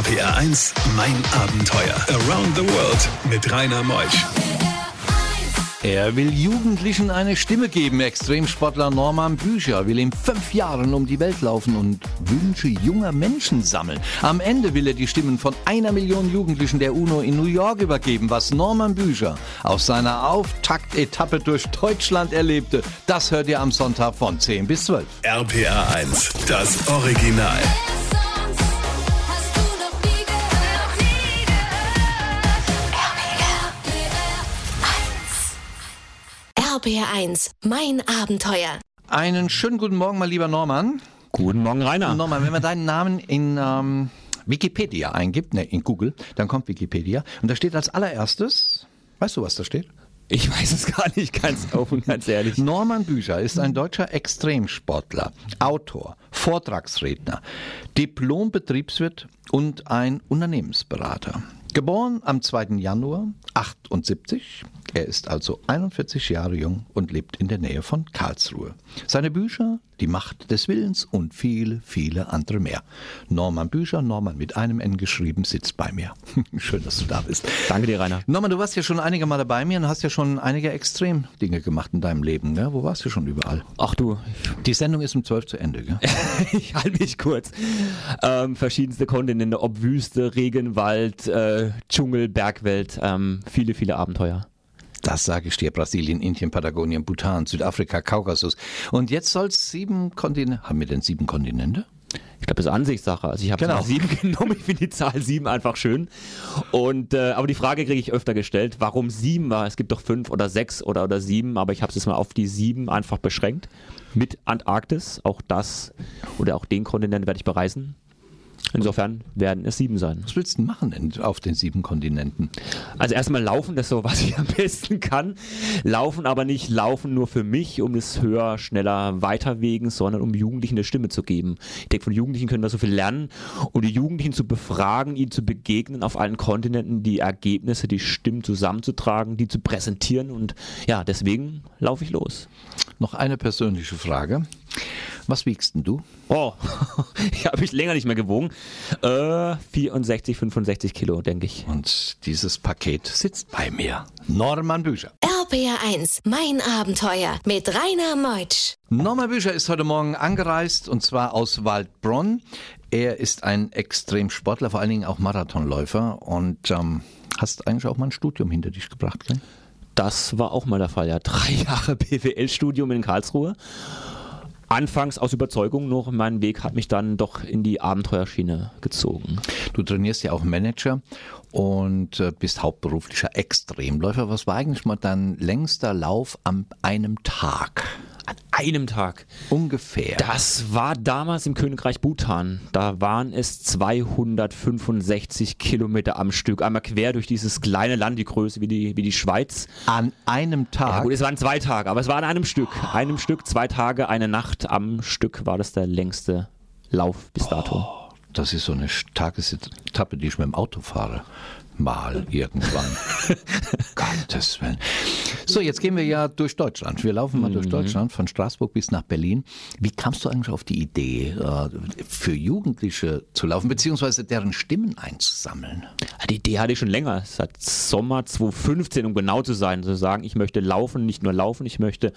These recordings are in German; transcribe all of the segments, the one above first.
RPR 1, mein Abenteuer. Around the World mit Rainer Meusch. Er will Jugendlichen eine Stimme geben. Extremsportler Norman Bücher will in fünf Jahren um die Welt laufen und Wünsche junger Menschen sammeln. Am Ende will er die Stimmen von einer Million Jugendlichen der UNO in New York übergeben. Was Norman Bücher auf seiner Auftaktetappe durch Deutschland erlebte, das hört ihr am Sonntag von 10 bis 12. RPR 1, das Original. RPR1, mein Abenteuer. Einen schönen guten Morgen, mein lieber Norman. Guten Morgen, Rainer. Norman, wenn man deinen Namen in ähm, Wikipedia eingibt, ne, in Google, dann kommt Wikipedia und da steht als allererstes, weißt du, was da steht? Ich weiß es gar nicht ganz offen, ganz ehrlich. Norman Bücher ist ein deutscher Extremsportler, Autor, Vortragsredner, Diplom-Betriebswirt und ein Unternehmensberater. Geboren am 2. Januar 78. Er ist also 41 Jahre jung und lebt in der Nähe von Karlsruhe. Seine Bücher, Die Macht des Willens und viele, viele andere mehr. Norman Bücher, Norman mit einem N geschrieben, sitzt bei mir. Schön, dass du da bist. Danke dir, Rainer. Norman, du warst ja schon einige Male bei mir und hast ja schon einige Extremdinge gemacht in deinem Leben. Gell? Wo warst du schon überall? Ach du, Die Sendung ist um 12 zu Ende. Gell? ich halte mich kurz. Ähm, verschiedenste Kontinente, ob Wüste, Regenwald, äh, Dschungel, Bergwelt, ähm, viele, viele Abenteuer. Das sage ich dir. Brasilien, Indien, Patagonien, Bhutan, Südafrika, Kaukasus. Und jetzt soll es sieben Kontinente. Haben wir denn sieben Kontinente? Ich glaube, das ist Ansichtssache. Also ich habe Genau. sieben genommen. Ich finde die Zahl sieben einfach schön. Und äh, aber die Frage kriege ich öfter gestellt, warum sieben war. Es gibt doch fünf oder sechs oder oder sieben, aber ich habe es jetzt mal auf die sieben einfach beschränkt. Mit Antarktis, auch das oder auch den Kontinent werde ich bereisen. Insofern werden es sieben sein. Was willst du denn machen auf den sieben Kontinenten? Also erstmal laufen, das ist so, was ich am besten kann. Laufen, aber nicht laufen nur für mich, um es höher, schneller, weiterwegen, sondern um Jugendlichen eine Stimme zu geben. Ich denke, von Jugendlichen können wir so viel lernen, um die Jugendlichen zu befragen, ihnen zu begegnen auf allen Kontinenten, die Ergebnisse, die Stimmen zusammenzutragen, die zu präsentieren und ja, deswegen laufe ich los. Noch eine persönliche Frage. Was wiegst denn du? Oh, ich habe mich länger nicht mehr gewogen. Äh, 64, 65 Kilo, denke ich. Und dieses Paket sitzt bei mir. Norman Bücher. RBR1, mein Abenteuer mit Rainer Meutsch. Norman Bücher ist heute Morgen angereist und zwar aus Waldbronn. Er ist ein Extremsportler, vor allen Dingen auch Marathonläufer und ähm, hast eigentlich auch mal ein Studium hinter dich gebracht, gell? Das war auch mal der Fall, ja. Drei Jahre BWL-Studium in Karlsruhe. Anfangs aus Überzeugung noch, mein Weg hat mich dann doch in die Abenteuerschiene gezogen. Du trainierst ja auch Manager und äh, bist hauptberuflicher Extremläufer. Was war eigentlich mal dein längster Lauf an einem Tag? An einem Tag. Ungefähr. Das war damals im Königreich Bhutan. Da waren es 265 Kilometer am Stück. Einmal quer durch dieses kleine Land, die Größe wie die, wie die Schweiz. an einem Ja, Tag. gut, es waren zwei Tage, aber es war an einem Stück. Einem Stück, zwei Tage, eine Nacht am Stück war das der längste Lauf bis dato. das ist so eine Tagesetappe, die ich mit dem Auto fahre. Mal irgendwann. Gottes Willen. So, jetzt gehen wir ja durch Deutschland. Wir laufen mal durch Deutschland, von Straßburg bis nach Berlin. Wie kamst du eigentlich auf die Idee, äh, für Jugendliche zu laufen, beziehungsweise deren Stimmen einzusammeln? Die Idee hatte ich schon länger, seit Sommer 2015, um genau zu sein, zu sagen, ich möchte laufen, nicht nur laufen, ich möchte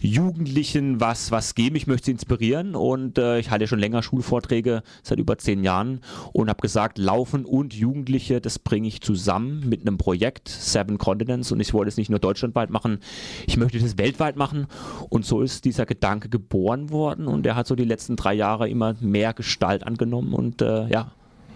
Jugendlichen was, was geben, ich möchte sie inspirieren und äh, ich halte schon länger Schulvorträge seit über zehn Jahren und habe gesagt, Laufen und Jugendliche, das bringe ich zusammen mit einem Projekt, Seven Continents und ich wollte es nicht nur deutschlandweit machen, ich möchte das weltweit machen. Und so ist dieser Gedanke geboren worden und der hat so die letzten drei Jahre immer mehr Gestalt angenommen und äh, ja,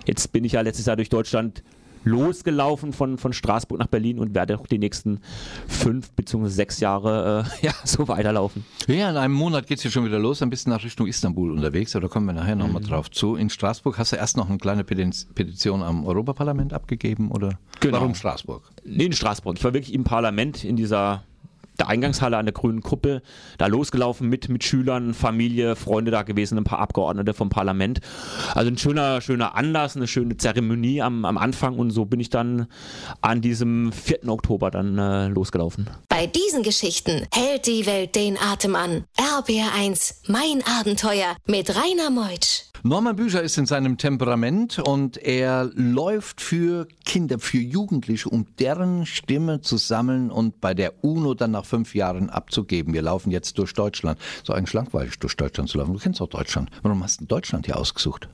Jetzt bin ich ja letztes Jahr durch Deutschland losgelaufen von, von Straßburg nach Berlin und werde auch die nächsten fünf bzw. sechs Jahre äh, ja, so weiterlaufen. Ja, in einem Monat geht's ja schon wieder los, ein bisschen nach Richtung Istanbul unterwegs, aber da kommen wir nachher nochmal drauf zu. In Straßburg hast du erst noch eine kleine Petition am Europaparlament abgegeben, oder? Genau. Warum Straßburg? Nee, in Straßburg. Ich war wirklich im Parlament in dieser Eingangshalle an der grünen Kuppel, da losgelaufen mit, mit Schülern, Familie, Freunde da gewesen, ein paar Abgeordnete vom Parlament. Also ein schöner, schöner Anlass, eine schöne Zeremonie am, am Anfang und so bin ich dann an diesem 4. Oktober dann äh, losgelaufen. Bei diesen Geschichten hält die Welt den Atem an. RBR1, mein Abenteuer mit Rainer Meutsch. Norman Bücher ist in seinem Temperament und er läuft für Kinder, für Jugendliche, um deren Stimme zu sammeln und bei der UNO dann nach fünf Jahren abzugeben. Wir laufen jetzt durch Deutschland. So eigentlich langweilig, durch Deutschland zu laufen. Du kennst auch Deutschland. Warum hast du Deutschland hier ausgesucht?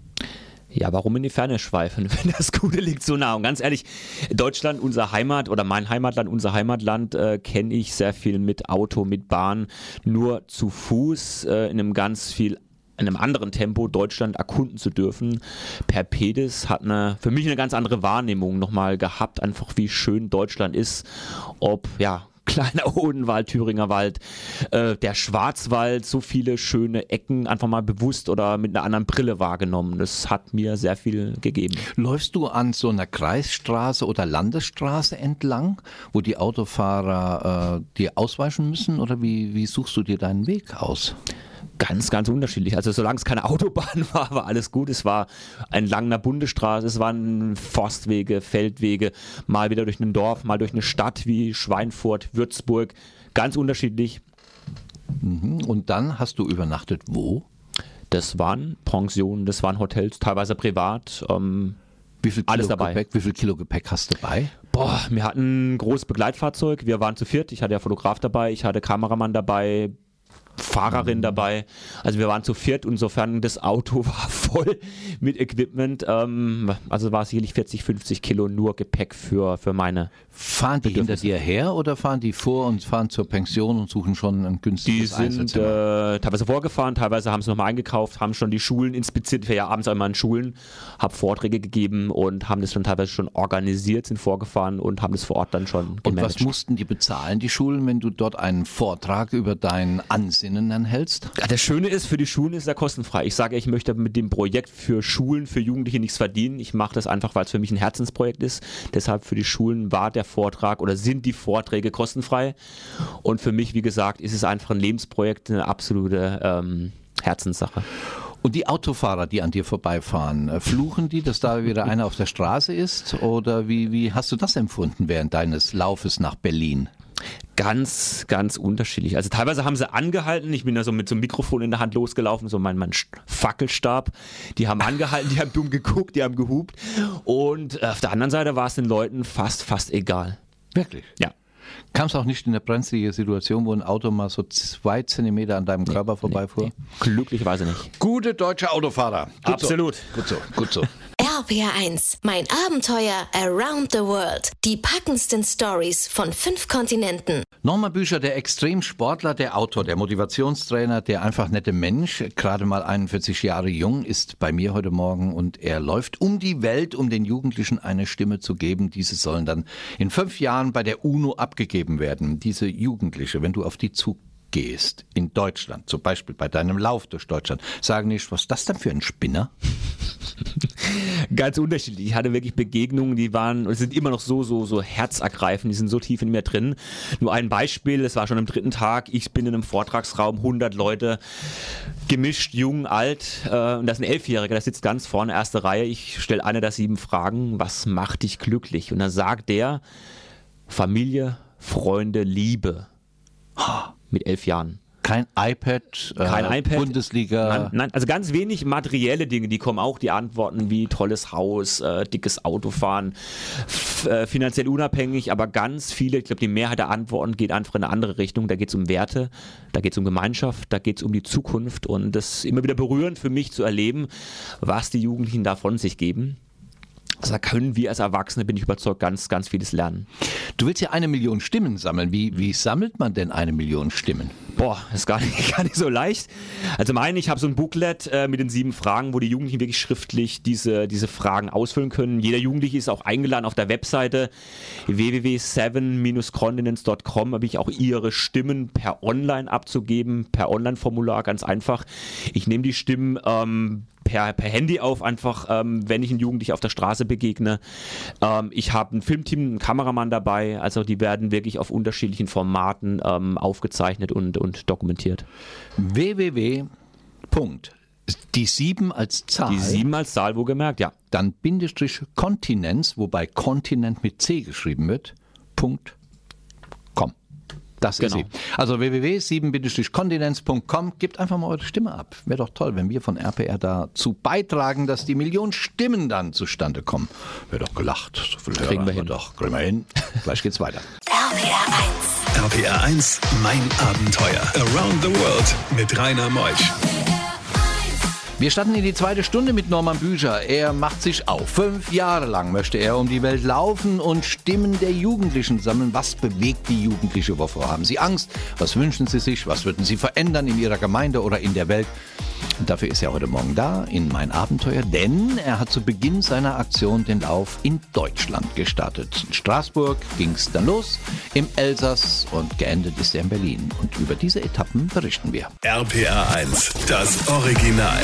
Ja, warum in die Ferne schweifen, wenn das Gute liegt so nah? Und ganz ehrlich, Deutschland, unser Heimat oder mein Heimatland, unser Heimatland, äh, kenne ich sehr viel mit Auto, mit Bahn, nur zu Fuß, äh, in einem ganz viel in einem anderen Tempo Deutschland erkunden zu dürfen. Per Pedis hat eine, für mich eine ganz andere Wahrnehmung nochmal gehabt, einfach wie schön Deutschland ist. Ob, ja, kleiner Odenwald, Thüringer Wald, äh, der Schwarzwald, so viele schöne Ecken einfach mal bewusst oder mit einer anderen Brille wahrgenommen. Das hat mir sehr viel gegeben. Läufst du an so einer Kreisstraße oder Landesstraße entlang, wo die Autofahrer äh, dir ausweichen müssen oder wie, wie suchst du dir deinen Weg aus? Ganz, ganz unterschiedlich. Also solange es keine Autobahn war, war alles gut. Es war entlang einer Bundesstraße, es waren Forstwege, Feldwege, mal wieder durch ein Dorf, mal durch eine Stadt wie Schweinfurt, Würzburg. Ganz unterschiedlich. Mhm. Und dann hast du übernachtet wo? Das waren Pensionen, das waren Hotels, teilweise privat. Ähm, Wie viel Kilo Alles dabei. Gepäck, wie viel Kilo Gepäck hast du dabei? boah, wir hatten ein großes Begleitfahrzeug. Wir waren zu viert. Ich hatte ja Fotograf dabei, ich hatte Kameramann dabei, Fahrerin dabei. Also wir waren zu viert, insofern das Auto war voll mit Equipment. Ähm, also war sicherlich 40, 50 Kilo nur Gepäck für, für meine. Fahren die hinter dir her oder fahren die vor und fahren zur Pension und suchen schon ein Die günstiges sind Einzelzimmer? äh, teilweise vorgefahren, teilweise haben sie nochmal eingekauft, haben schon die Schulen inspiziert. Ich war ja abends einmal in Schulen, habe Vorträge gegeben und haben das dann teilweise schon organisiert, sind vorgefahren und haben das vor Ort dann schon und gemanagt. was mussten die bezahlen, die Schulen, wenn du dort einen Vortrag über dein Ansinnen dann hältst? Ja, Das Schöne ist, für die Schulen ist er kostenfrei. Ich sage, ich möchte mit dem Projekt für Schulen, für Jugendliche nichts verdienen. Ich mache das einfach, weil es für mich ein Herzensprojekt ist. Deshalb für die Schulen war der Vortrag oder sind die Vorträge kostenfrei. Und für mich, wie gesagt, ist es einfach ein Lebensprojekt, eine absolute ähm, Herzenssache. Und die Autofahrer, die an dir vorbeifahren, äh, fluchen die, dass da wieder einer auf der Straße ist? Oder wie, wie hast du das empfunden während deines Laufes nach Berlin? Ganz, ganz unterschiedlich. Also teilweise haben sie angehalten. Ich bin da so mit so einem Mikrofon in der Hand losgelaufen, so mein, mein Fackelstab. Die haben angehalten, die haben dumm geguckt, die haben gehupt. Und äh, auf der anderen Seite war es den Leuten fast, fast egal. Wirklich? Ja. Kam es auch nicht in eine brenzlige Situation, wo ein Auto mal so zwei Zentimeter an deinem Körper vorbeifuhr? Glücklicherweise nicht. Gute deutsche Autofahrer. Gut Absolut. So. Gut so, gut so. RPR1, mein Abenteuer around the world. Die packendsten Stories von fünf Kontinenten. Norman Bücher, der Extremsportler, der Autor, der Motivationstrainer, der einfach nette Mensch, gerade mal 41 Jahre jung, ist bei mir heute Morgen und er läuft um die Welt, um den Jugendlichen eine Stimme zu geben. Diese sollen dann in fünf Jahren bei der UNO abgegeben werden. Diese Jugendliche, wenn du auf die zugehst, in Deutschland, zum Beispiel bei deinem Lauf durch Deutschland, sagen nicht, was ist das denn für ein Spinner? Ganz unterschiedlich. Ich hatte wirklich Begegnungen, die waren und sind immer noch so, so, so herzergreifend. Die sind so tief in mir drin. Nur ein Beispiel, es war schon am dritten Tag. Ich bin in einem Vortragsraum, 100 Leute, gemischt, jung, alt. Äh, und das ist ein Elfjähriger, der sitzt ganz vorne, erste Reihe. Ich stelle eine der sieben Fragen. Was macht dich glücklich? Und dann sagt der, Familie, Freunde, Liebe. Mit elf Jahren. Kein iPad, Kein äh, iPad. Bundesliga. Nein, nein, also ganz wenig materielle Dinge, die kommen auch, die Antworten wie tolles Haus, äh, dickes Autofahren, äh, finanziell unabhängig, aber ganz viele, ich glaube, die Mehrheit der Antworten geht einfach in eine andere Richtung. Da geht es um Werte, da geht es um Gemeinschaft, da geht es um die Zukunft und das ist immer wieder berührend für mich zu erleben, was die Jugendlichen da von sich geben. Also da können wir als Erwachsene, bin ich überzeugt, ganz, ganz vieles lernen. Du willst ja eine Million Stimmen sammeln. Wie, wie sammelt man denn eine Million Stimmen? Boah, ist gar nicht, gar nicht so leicht. Also meine, ich habe so ein Booklet äh, mit den sieben Fragen, wo die Jugendlichen wirklich schriftlich diese, diese Fragen ausfüllen können. Jeder Jugendliche ist auch eingeladen auf der Webseite www.seven-continents.com habe ich auch ihre Stimmen per Online abzugeben, per Online-Formular, ganz einfach. Ich nehme die Stimmen ähm, per, per Handy auf, einfach ähm, wenn ich einen Jugendlichen auf der Straße begegne. Ähm, ich habe ein Filmteam, einen Kameramann dabei, also die werden wirklich auf unterschiedlichen Formaten ähm, aufgezeichnet und, und dokumentiert. www. Punkt. Die sieben als Zahl. Die sieben als Zahl, wo gemerkt, ja. Dann Bindestrich Kontinenz, wobei Kontinent mit C geschrieben wird. Punkt. Das Genau. ist sie. Also www.7-kontinenz.com. Gebt einfach mal eure Stimme ab. Wäre doch toll, wenn wir von RPR dazu beitragen, dass die Millionen Stimmen dann zustande kommen. Wäre doch gelacht. So viel Kriegen Hörer wir hin. Doch, kriegen wir hin. Gleich geht's weiter. RPR 1, mein Abenteuer. Around the World mit Rainer Meusch. Wir starten in die zweite Stunde mit Norman Bücher. Er macht sich auf. Fünf Jahre lang möchte er um die Welt laufen und Stimmen der Jugendlichen sammeln. Was bewegt die Jugendliche? Wovor haben sie Angst? Was wünschen sie sich? Was würden sie verändern in ihrer Gemeinde oder in der Welt? Und dafür ist er heute Morgen da in mein Abenteuer, denn er hat zu Beginn seiner Aktion den Lauf in Deutschland gestartet. In Straßburg ging es dann los, im Elsass und geendet ist er in Berlin. Und über diese Etappen berichten wir. RPR 1, das Original.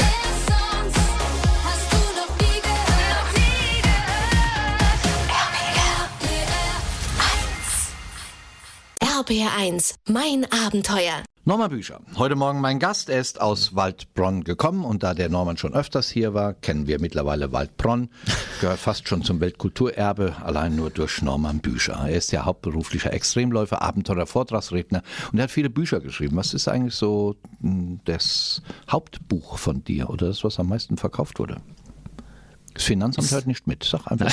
RBR1, mein Abenteuer. Norman Bücher. Heute Morgen mein Gast. Er ist aus Waldbronn gekommen und da der Norman schon öfters hier war, kennen wir mittlerweile Waldbronn. Gehört fast schon zum Weltkulturerbe, allein nur durch Norman Bücher. Er ist ja hauptberuflicher Extremläufer, Abenteurer, Vortragsredner und er hat viele Bücher geschrieben. Was ist eigentlich so mh, das Hauptbuch von dir oder das, was am meisten verkauft wurde? Das Finanzamt hört nicht mit. Sag einfach.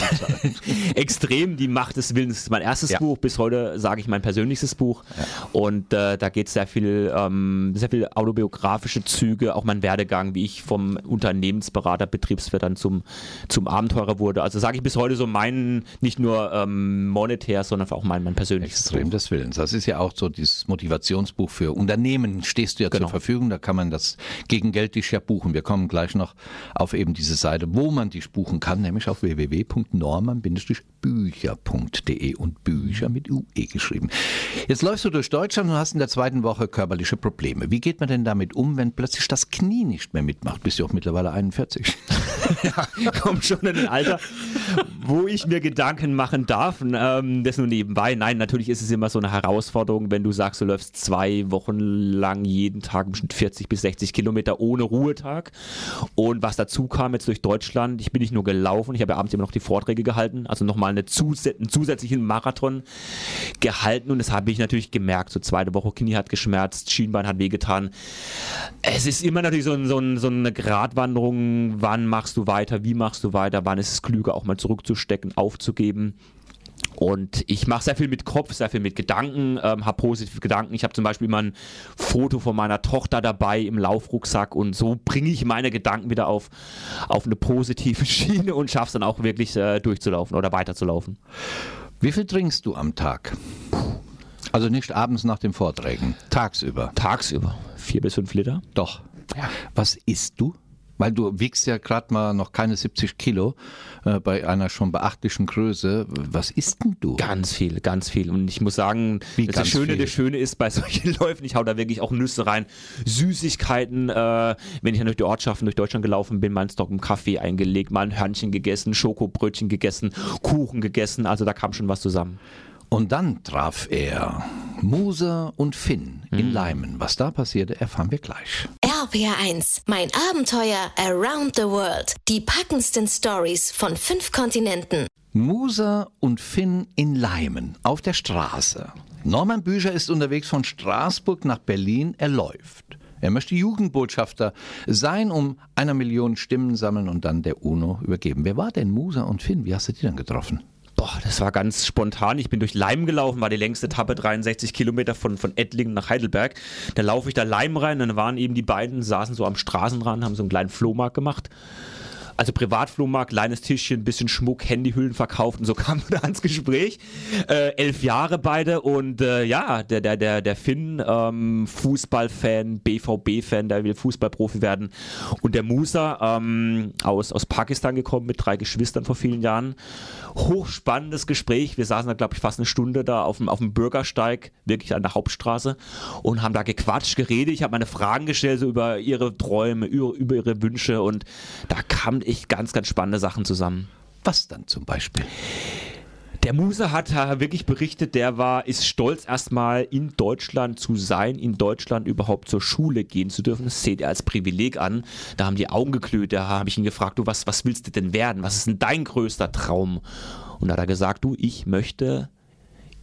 Extrem, die Macht des Willens ist mein erstes Ja. Buch. Bis heute sage ich mein persönlichstes Buch. Und äh, da geht es sehr viel, ähm, sehr viel autobiografische Züge, auch mein Werdegang, wie ich vom Unternehmensberater, Betriebswirt dann zum, zum Abenteurer wurde. Also sage ich bis heute so mein, nicht nur ähm, monetär, sondern auch mein, mein persönliches Extrem Buch. des Willens. Das ist ja auch so dieses Motivationsbuch für Unternehmen. Stehst du ja Genau. zur Verfügung, da kann man das gegen Geld dich ja buchen. Wir kommen gleich noch auf eben diese Seite, wo man dich buchen kann, nämlich auf www.norman-bücher.de und Bücher mit UE geschrieben. Jetzt läufst du durch Deutschland und hast in der zweiten Woche körperliche Probleme. Wie geht man denn damit um, wenn plötzlich das Knie nicht mehr mitmacht? Bist du auch mittlerweile 41? kommt schon in ein Alter, wo ich mir Gedanken machen darf. Ähm, das nur nebenbei. Nein, natürlich ist es immer so eine Herausforderung, wenn du sagst, du läufst zwei Wochen lang jeden Tag bestimmt 40 bis 60 Kilometer ohne Ruhetag. Und was dazu kam jetzt durch Deutschland, ich bin nicht nur gelaufen, ich habe ja abends immer noch die Vorträge gehalten, also nochmal eine zus einen zusätzlichen Marathon gehalten und das habe ich natürlich gemerkt. So zweite Woche Knie hat geschmerzt, Schienbein hat wehgetan. Es ist immer natürlich so, ein, so, ein, so eine Gratwanderung, wann machst du weiter, wie machst du weiter, wann ist es klüger, auch mal zurückzustecken, aufzugeben. Und ich mache sehr viel mit Kopf, sehr viel mit Gedanken, ähm, habe positive Gedanken. Ich habe zum Beispiel immer ein Foto von meiner Tochter dabei im Laufrucksack und so bringe ich meine Gedanken wieder auf, auf eine positive Schiene und schaffe es dann auch wirklich äh, durchzulaufen oder weiterzulaufen. Wie viel trinkst du am Tag? Also nicht abends nach den Vorträgen, tagsüber. Tagsüber vier bis fünf Liter. Doch. Was isst du? Weil du wiegst ja gerade mal noch keine 70 Kilo äh, bei einer schon beachtlichen Größe. Was isst denn du? Ganz viel, ganz viel. Und ich muss sagen, Wie das, Schöne, viel? das Schöne ist bei solchen Läufen, ich hau da wirklich auch Nüsse rein, Süßigkeiten. Äh, wenn ich dann durch die Ortschaften durch Deutschland gelaufen bin, mal einen Stock im Kaffee eingelegt, mal ein Hörnchen gegessen, Schokobrötchen gegessen, Kuchen gegessen. Also da kam schon was zusammen. Und dann traf er Muse und Finn in Leimen. Was da passierte, erfahren wir gleich. RPR1, mein Abenteuer Around the World. Die packendsten Stories von fünf Kontinenten. Musa und Finn in Leimen auf der Straße. Norman Bücher ist unterwegs von Straßburg nach Berlin. Er läuft. Er möchte Jugendbotschafter sein, um einer Million Stimmen sammeln und dann der UNO übergeben. Wer war denn Musa und Finn? Wie hast du die dann getroffen? Boah, das war ganz spontan. Ich bin durch Leim gelaufen, war die längste Etappe 63 Kilometer von, von Ettlingen nach Heidelberg. Da laufe ich da Leim rein, dann waren eben die beiden, saßen so am Straßenrand, haben so einen kleinen Flohmarkt gemacht. Also Privatflohmarkt, kleines Tischchen, bisschen Schmuck, Handyhüllen verkauft und so kam wir da ans Gespräch. Äh, elf Jahre beide und äh, ja, der, der, der, der Finn, ähm, Fußballfan, BVB-Fan, der will Fußballprofi werden. Und der Musa ähm, aus, aus Pakistan gekommen mit drei Geschwistern vor vielen Jahren. Hochspannendes Gespräch. Wir saßen da, glaube ich, fast eine Stunde da auf dem, auf dem Bürgersteig, wirklich an der Hauptstraße und haben da gequatscht, geredet. Ich habe meine Fragen gestellt, so über ihre Träume, über, über ihre Wünsche und da kamen echt ganz, ganz spannende Sachen zusammen. Was dann zum Beispiel? Der Muse hat wirklich berichtet, der war, ist stolz erstmal in Deutschland zu sein, in Deutschland überhaupt zur Schule gehen zu dürfen. Das seht ihr als Privileg an. Da haben die Augen geglüht. Da habe ich ihn gefragt, du, was, was willst du denn werden? Was ist denn dein größter Traum? Und da hat er gesagt, du, ich möchte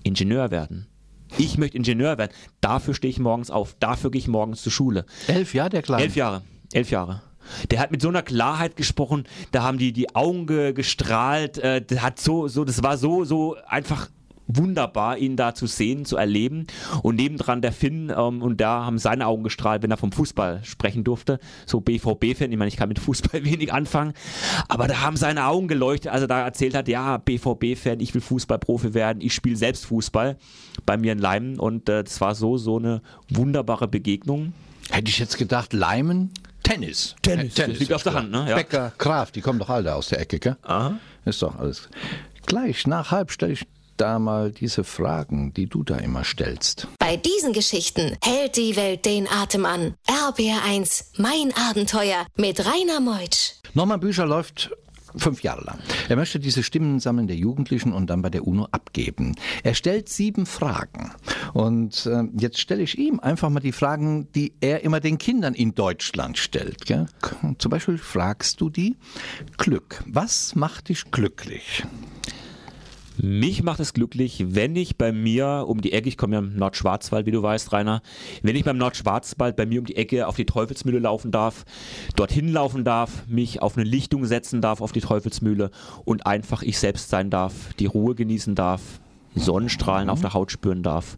Ingenieur werden. Ich möchte Ingenieur werden. Dafür stehe ich morgens auf. Dafür gehe ich morgens zur Schule. Elf Jahre, der Kleine. Elf Jahre. Elf Jahre. Der hat mit so einer Klarheit gesprochen, da haben die die Augen ge gestrahlt, äh, der hat so, so, das war so, so einfach wunderbar, ihn da zu sehen, zu erleben. Und nebendran der Finn ähm, und da haben seine Augen gestrahlt, wenn er vom Fußball sprechen durfte. So BVB-Fan, ich meine, ich kann mit Fußball wenig anfangen, aber da haben seine Augen geleuchtet, als er da erzählt hat, ja, BVB-Fan, ich will Fußballprofi werden, ich spiele selbst Fußball bei mir in Leimen und äh, das war so, so eine wunderbare Begegnung. Hätte ich jetzt gedacht, Leimen, Tennis. Tennis, das liegt auf der. Hand, ne? Ja. Becker, Graf, die kommen doch alle aus der Ecke, gell? Aha. Ist doch alles. Gleich nach halb stelle ich da mal diese Fragen, die du da immer stellst. Bei diesen Geschichten hält die Welt den Atem an. RBR1, mein Abenteuer mit Rainer Meutsch. Norman Bücher läuft fünf Jahre lang. Er möchte diese Stimmen sammeln der Jugendlichen und dann bei der UNO abgeben. Er stellt sieben Fragen. Und äh, jetzt stelle ich ihm einfach mal die Fragen, die er immer den Kindern in Deutschland stellt. Gell? Zum Beispiel fragst du die Glück. Was macht dich glücklich? Mich macht es glücklich, wenn ich bei mir um die Ecke, ich komme ja im Nordschwarzwald, wie du weißt, Rainer, wenn ich beim Nordschwarzwald bei mir um die Ecke auf die Teufelsmühle laufen darf, dorthin laufen darf, mich auf eine Lichtung setzen darf auf die Teufelsmühle und einfach ich selbst sein darf, die Ruhe genießen darf, Sonnenstrahlen auf der Haut spüren darf,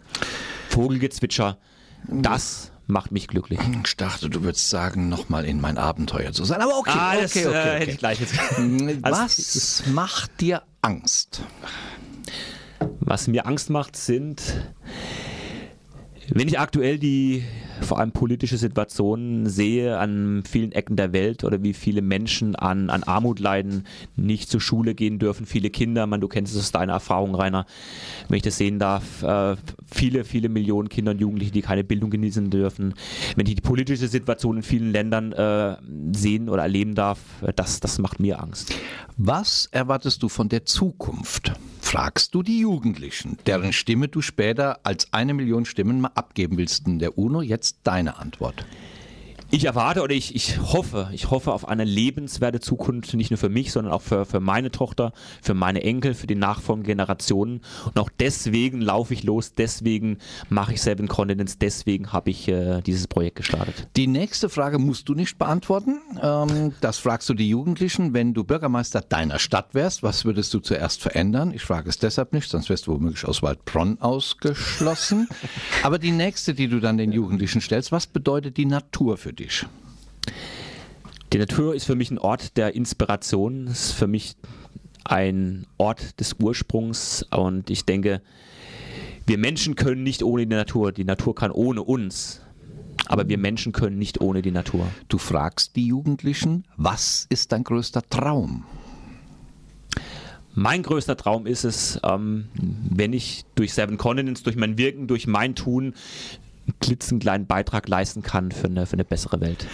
Vogelgezwitscher, das macht mich glücklich. Ich dachte, du würdest sagen, nochmal in mein Abenteuer zu sein. Aber okay, Ah, das okay, äh, okay, hätte okay. ich gleich jetzt. Was macht dir Angst? Was mir Angst macht, sind, wenn ich aktuell die vor allem politische Situationen sehe an vielen Ecken der Welt oder wie viele Menschen an, an Armut leiden, nicht zur Schule gehen dürfen, viele Kinder, man, du kennst es aus deiner Erfahrung, Rainer, wenn ich das sehen darf, äh, viele, viele Millionen Kinder und Jugendliche, die keine Bildung genießen dürfen, wenn ich die politische Situation in vielen Ländern äh, sehen oder erleben darf, das, das macht mir Angst. Was erwartest du von der Zukunft? Fragst du die Jugendlichen, deren Stimme du später als eine Million Stimmen mal abgeben willst in der UNO? Jetzt deine Antwort. Ich erwarte oder ich, ich hoffe, ich hoffe auf eine lebenswerte Zukunft, nicht nur für mich, sondern auch für, für meine Tochter, für meine Enkel, für die nachfolgenden Generationen. Und auch deswegen laufe ich los, deswegen mache ich Seven Continents, deswegen habe ich äh, dieses Projekt gestartet. Die nächste Frage musst du nicht beantworten. Ähm, das fragst du die Jugendlichen. Wenn du Bürgermeister deiner Stadt wärst, was würdest du zuerst verändern? Ich frage es deshalb nicht, sonst wärst du womöglich aus Waldbronn ausgeschlossen. Aber die nächste, die du dann den Jugendlichen stellst, was bedeutet die Natur für dich? Die Natur ist für mich ein Ort der Inspiration, ist für mich ein Ort des Ursprungs und ich denke, wir Menschen können nicht ohne die Natur, die Natur kann ohne uns, aber wir Menschen können nicht ohne die Natur. Du fragst die Jugendlichen, was ist dein größter Traum? Mein größter Traum ist es, ähm, wenn ich durch Seven Continents, durch mein Wirken, durch mein Tun klitzekleinen Beitrag leisten kann für eine, für eine bessere Welt.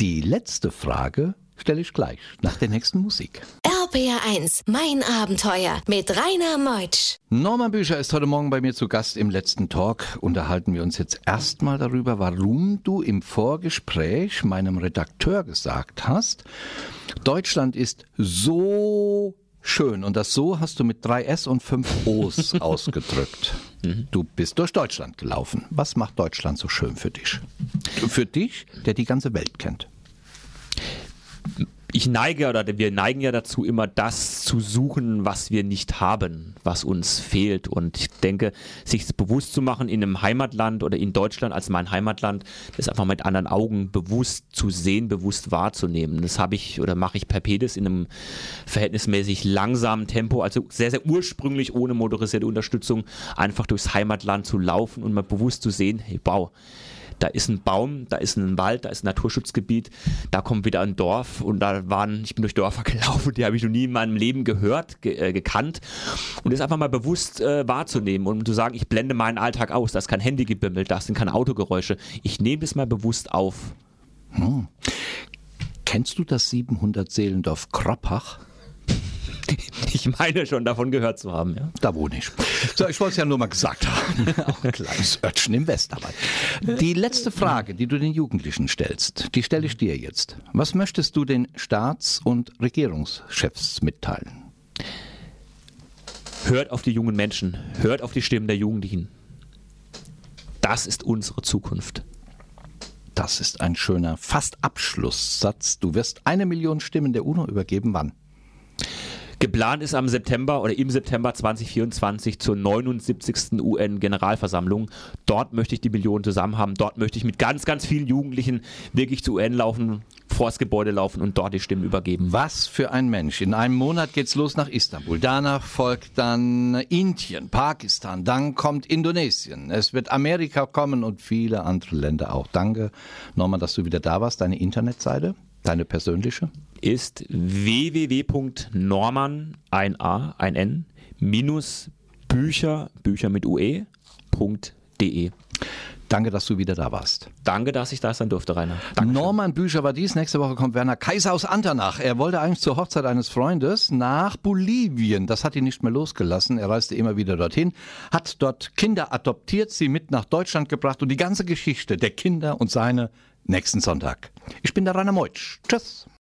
Die letzte Frage stelle ich gleich nach der nächsten Musik. RBR1, mein Abenteuer mit Rainer Meutsch. Norman Bücher ist heute Morgen bei mir zu Gast im letzten Talk. Unterhalten wir uns jetzt erstmal darüber, warum du im Vorgespräch meinem Redakteur gesagt hast, Deutschland ist so schön. Und das so hast du mit drei S und fünf O's ausgedrückt. Du bist durch Deutschland gelaufen. Was macht Deutschland so schön für dich? Für dich, der die ganze Welt kennt. Ich neige oder wir neigen ja dazu, immer das zu suchen, was wir nicht haben, was uns fehlt. Und ich denke, sich bewusst zu machen in einem Heimatland oder in Deutschland als mein Heimatland, das einfach mit anderen Augen bewusst zu sehen, bewusst wahrzunehmen. Das habe ich oder mache ich per Pedis in einem verhältnismäßig langsamen Tempo, also sehr, sehr ursprünglich ohne motorisierte Unterstützung, einfach durchs Heimatland zu laufen und mal bewusst zu sehen, hey, wow, da ist ein Baum, da ist ein Wald, da ist ein Naturschutzgebiet, da kommt wieder ein Dorf und da waren, ich bin durch Dörfer gelaufen, die habe ich noch nie in meinem Leben gehört, ge äh, gekannt und das einfach mal bewusst äh, wahrzunehmen und zu sagen, ich blende meinen Alltag aus, da ist kein Handy gebimmelt, da sind keine Autogeräusche, ich nehme das mal bewusst auf. Kennst du das 700 Seelendorf Kroppach? Ich meine schon davon gehört zu haben, ja. Da wohne ich. So, ich wollte es ja nur mal gesagt haben. Auch ein kleines Örtchen im Westerwald. Die letzte Frage, die du den Jugendlichen stellst, die stelle ich dir jetzt. Was möchtest du den Staats- und Regierungschefs mitteilen? Hört auf die jungen Menschen, hört auf die Stimmen der Jugendlichen. das ist unsere Zukunft. Das ist ein schöner, fast Abschlusssatz. Du wirst eine Million Stimmen der UNO übergeben. Wann? Geplant ist am September oder im September 2024 zur 79. UN-Generalversammlung. Dort möchte ich die Millionen zusammen haben. Dort möchte ich mit ganz, ganz vielen Jugendlichen wirklich zu UN laufen, vors Gebäude laufen und dort die Stimmen übergeben. Was für ein Mensch. In einem Monat geht's los nach Istanbul. Danach folgt dann Indien, Pakistan, dann kommt Indonesien. Es wird Amerika kommen und viele andere Länder auch. Danke, Norman, dass du wieder da warst. Deine Internetseite, deine persönliche? Ist www.norman, ein A, ein N, minus Bücher, Bücher mit UE.de. Danke, dass du wieder da warst. Danke, dass ich da sein durfte, Rainer. Norman Bücher war dies. Nächste Woche kommt Werner Kaiser aus Andernach. Er wollte eigentlich zur Hochzeit eines Freundes nach Bolivien. Das hat ihn nicht mehr losgelassen. Er reiste immer wieder dorthin, hat dort Kinder adoptiert, sie mit nach Deutschland gebracht und die ganze Geschichte der Kinder und seine nächsten Sonntag. Ich bin der Rainer Meutsch. Tschüss.